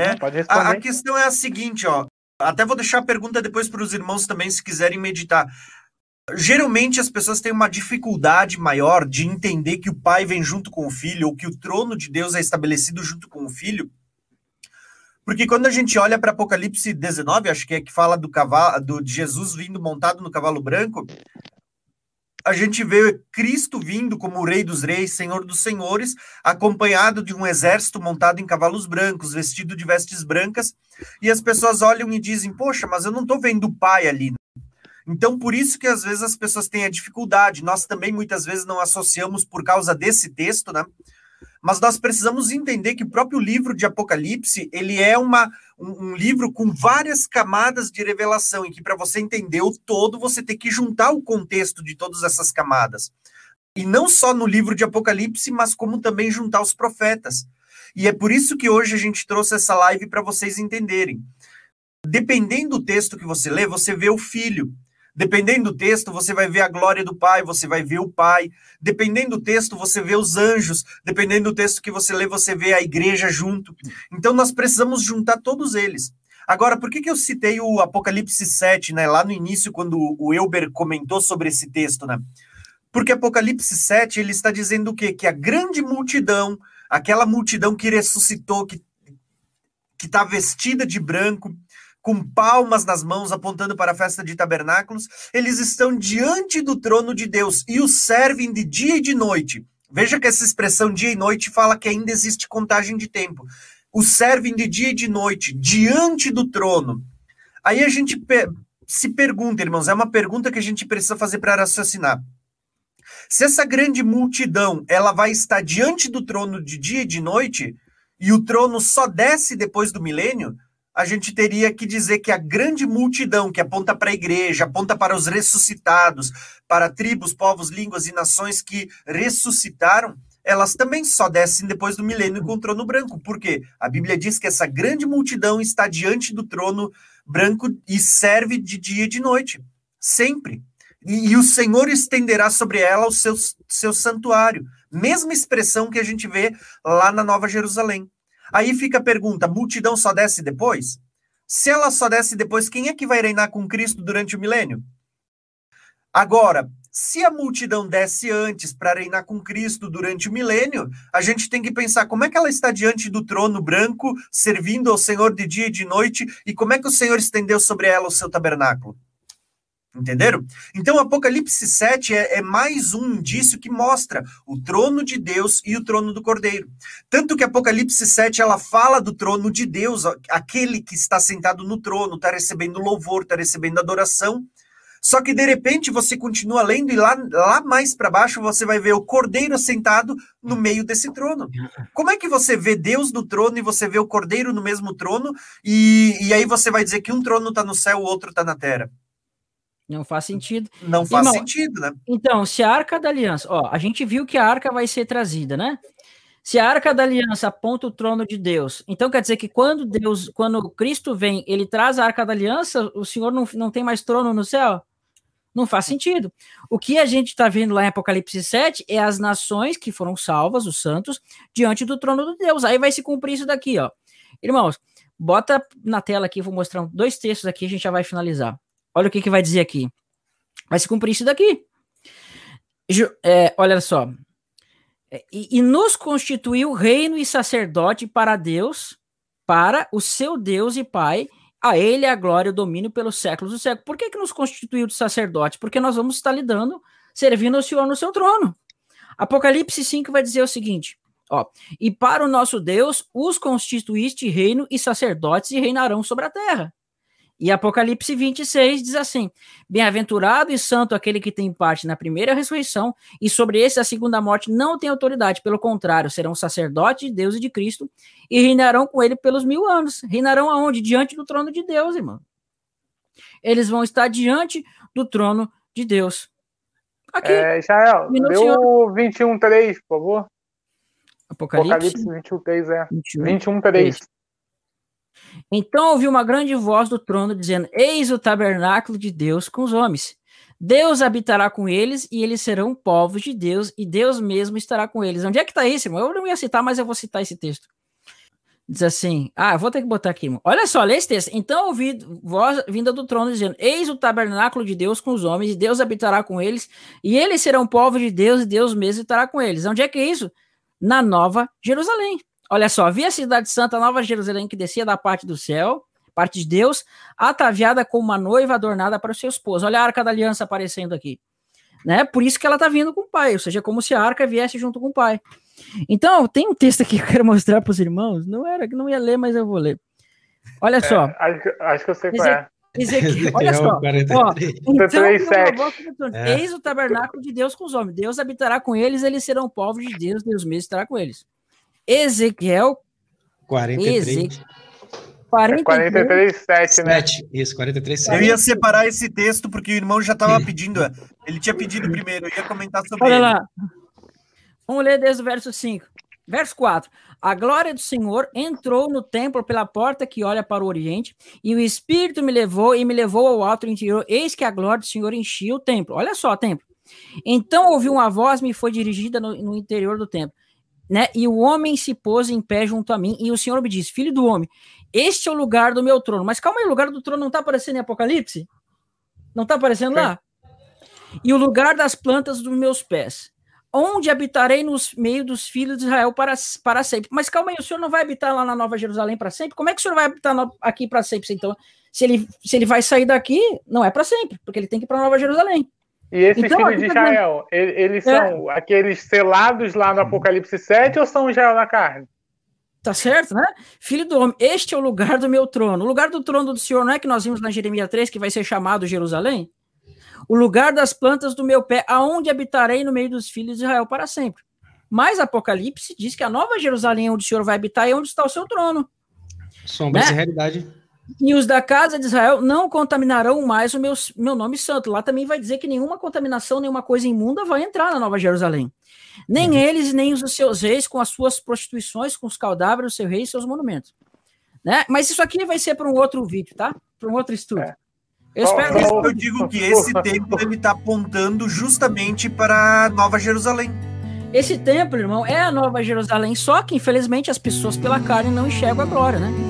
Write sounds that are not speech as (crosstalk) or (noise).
É, pode responder. A, a questão é a seguinte, ó. Até vou deixar a pergunta depois para os irmãos também, se quiserem meditar. Geralmente as pessoas têm uma dificuldade maior de entender que o pai vem junto com o filho, ou que o trono de Deus é estabelecido junto com o filho. Porque quando a gente olha para Apocalipse 19, acho que é que fala do cavalo, do de Jesus vindo montado no cavalo branco, a gente vê Cristo vindo como Rei dos Reis, Senhor dos Senhores, acompanhado de um exército montado em cavalos brancos, vestido de vestes brancas, e as pessoas olham e dizem: Poxa, mas eu não estou vendo o Pai ali. Então, por isso que às vezes as pessoas têm a dificuldade. Nós também muitas vezes não associamos por causa desse texto, né? Mas nós precisamos entender que o próprio livro de Apocalipse ele é uma, um, um livro com várias camadas de revelação, em que para você entender o todo, você tem que juntar o contexto de todas essas camadas. E não só no livro de Apocalipse, mas como também juntar os profetas. E é por isso que hoje a gente trouxe essa live para vocês entenderem. Dependendo do texto que você lê, você vê o filho. Dependendo do texto, você vai ver a glória do Pai, você vai ver o Pai. Dependendo do texto, você vê os anjos. Dependendo do texto que você lê, você vê a igreja junto. Então, nós precisamos juntar todos eles. Agora, por que, que eu citei o Apocalipse 7, né? Lá no início, quando o Elber comentou sobre esse texto, né? Porque Apocalipse 7, ele está dizendo o quê? Que a grande multidão, aquela multidão que ressuscitou, que está vestida de branco, com palmas nas mãos, apontando para a festa de tabernáculos, eles estão diante do trono de Deus e o servem de dia e de noite. Veja que essa expressão dia e noite fala que ainda existe contagem de tempo. O servem de dia e de noite, diante do trono. Aí a gente se pergunta, irmãos, é uma pergunta que a gente precisa fazer para raciocinar. Se essa grande multidão ela vai estar diante do trono de dia e de noite, e o trono só desce depois do milênio, a gente teria que dizer que a grande multidão que aponta para a igreja, aponta para os ressuscitados, para tribos, povos, línguas e nações que ressuscitaram, elas também só descem depois do milênio com o trono branco. Por quê? A Bíblia diz que essa grande multidão está diante do trono branco e serve de dia e de noite, sempre. E, e o Senhor estenderá sobre ela o seu, seu santuário. Mesma expressão que a gente vê lá na Nova Jerusalém. Aí fica a pergunta: multidão só desce depois? Se ela só desce depois, quem é que vai reinar com Cristo durante o milênio? Agora, se a multidão desce antes para reinar com Cristo durante o milênio, a gente tem que pensar como é que ela está diante do trono branco, servindo ao Senhor de dia e de noite, e como é que o Senhor estendeu sobre ela o seu tabernáculo. Entenderam? Então, Apocalipse 7 é, é, mais um indício que mostra o trono de Deus e o trono do Cordeiro. Tanto que Apocalipse 7 ela fala do trono de Deus, aquele que está sentado no trono, está recebendo louvor, está recebendo adoração. Só que de repente você continua lendo e lá, lá mais para baixo você vai ver o Cordeiro sentado no meio desse trono. Como é que você vê Deus no trono e você vê o Cordeiro no mesmo trono e, e aí você vai dizer que um trono está no céu, o outro está na terra? Não faz sentido. Não faz Irmão, sentido, né? Então, se a Arca da Aliança, ó, a gente viu que a Arca vai ser trazida, né? Se a Arca da Aliança aponta o trono de Deus, então quer dizer que quando Deus, quando Cristo vem, ele traz a Arca da Aliança, o Senhor não, não tem mais trono no céu? Não faz sentido. O que a gente está vendo lá em Apocalipse 7 é as nações que foram salvas, os santos, diante do trono de Deus. Aí vai se cumprir isso daqui, ó. Irmãos, bota na tela aqui, vou mostrar dois textos aqui, a gente já vai finalizar. Olha o que, que vai dizer aqui. Vai se cumprir isso daqui. É, olha só. É, e, e nos constituiu reino e sacerdote para Deus, para o seu Deus e Pai, a ele a glória e o domínio pelos séculos do século. Por que, que nos constituiu de sacerdote? Porque nós vamos estar lidando, servindo ao Senhor no seu trono. Apocalipse 5 vai dizer o seguinte: ó, e para o nosso Deus os constituíste reino e sacerdotes e reinarão sobre a terra. E Apocalipse 26 diz assim: Bem-aventurado e santo aquele que tem parte na primeira ressurreição, e sobre esse a segunda morte não tem autoridade, pelo contrário, serão sacerdotes de Deus e de Cristo, e reinarão com ele pelos mil anos. Reinarão aonde? Diante do trono de Deus, irmão. Eles vão estar diante do trono de Deus. Aqui. É, Israel, deu 21.3, por favor. Apocalipse, Apocalipse 21.3, é. 21.3. Então ouvi uma grande voz do trono dizendo: Eis o tabernáculo de Deus com os homens. Deus habitará com eles e eles serão povos de Deus e Deus mesmo estará com eles. Onde é que está isso, irmão? Eu não ia citar, mas eu vou citar esse texto. Diz assim: Ah, vou ter que botar aqui, irmão. Olha só, lê esse texto. Então ouvi voz vinda do trono dizendo: Eis o tabernáculo de Deus com os homens, e Deus habitará com eles, e eles serão povo de Deus, e Deus mesmo estará com eles. Onde é que é isso? Na Nova Jerusalém. Olha só, vi a cidade santa, Nova Jerusalém, que descia da parte do céu, parte de Deus, ataviada com uma noiva adornada para o seu esposo. Olha a arca da aliança aparecendo aqui. Né? Por isso que ela está vindo com o pai, ou seja, como se a arca viesse junto com o pai. Então, tem um texto aqui que eu quero mostrar para os irmãos. Não era que não ia ler, mas eu vou ler. Olha é, só. Acho, acho, que eu sei qual é. Ezequiel, (laughs) olha só. Ó, então, é. Eis o tabernáculo de Deus com os homens. Deus habitará com eles, eles serão povos de Deus, Deus mesmo estará com eles. Ezequiel 43. Ezequiel, 43, 43 7, né? 7, isso, 43 7. Eu ia separar esse texto porque o irmão já estava pedindo. Ele tinha pedido primeiro, eu ia comentar sobre Olha ele. lá. Vamos ler desde o verso 5. Verso 4. A glória do Senhor entrou no templo pela porta que olha para o oriente, e o Espírito me levou e me levou ao alto interior. Eis que a glória do Senhor enchia o templo. Olha só, templo. Então ouvi uma voz me foi dirigida no, no interior do templo. Né? E o homem se pôs em pé junto a mim, e o Senhor me disse: Filho do homem, este é o lugar do meu trono. Mas calma aí, o lugar do trono não está aparecendo em Apocalipse? Não está aparecendo lá? E o lugar das plantas dos meus pés onde habitarei nos meio dos filhos de Israel para, para sempre. Mas calma aí, o senhor não vai habitar lá na Nova Jerusalém para sempre? Como é que o senhor vai habitar no, aqui para sempre? Então, se ele, se ele vai sair daqui, não é para sempre, porque ele tem que ir para Nova Jerusalém. E esses então, filhos de tá Israel, tá eles é. são aqueles selados lá no Apocalipse 7 ou são Israel na carne? Tá certo, né? Filho do homem, este é o lugar do meu trono. O lugar do trono do Senhor não é que nós vimos na Jeremias 3 que vai ser chamado Jerusalém? o lugar das plantas do meu pé, aonde habitarei no meio dos filhos de Israel para sempre. Mas Apocalipse diz que a nova Jerusalém, onde o Senhor vai habitar, é onde está o seu trono. Sombra né? realidade. E os da casa de Israel não contaminarão mais o meu, meu nome santo. Lá também vai dizer que nenhuma contaminação, nenhuma coisa imunda vai entrar na Nova Jerusalém. Nem uhum. eles, nem os seus reis, com as suas prostituições, com os cadáveres do seu rei e seus monumentos. Né? Mas isso aqui vai ser para um outro vídeo, tá? Para um outro estudo. É. Eu, espero que... eu digo que esse templo ele está apontando justamente para Nova Jerusalém. Esse templo, irmão, é a Nova Jerusalém, só que infelizmente as pessoas pela carne não enxergam a glória, né?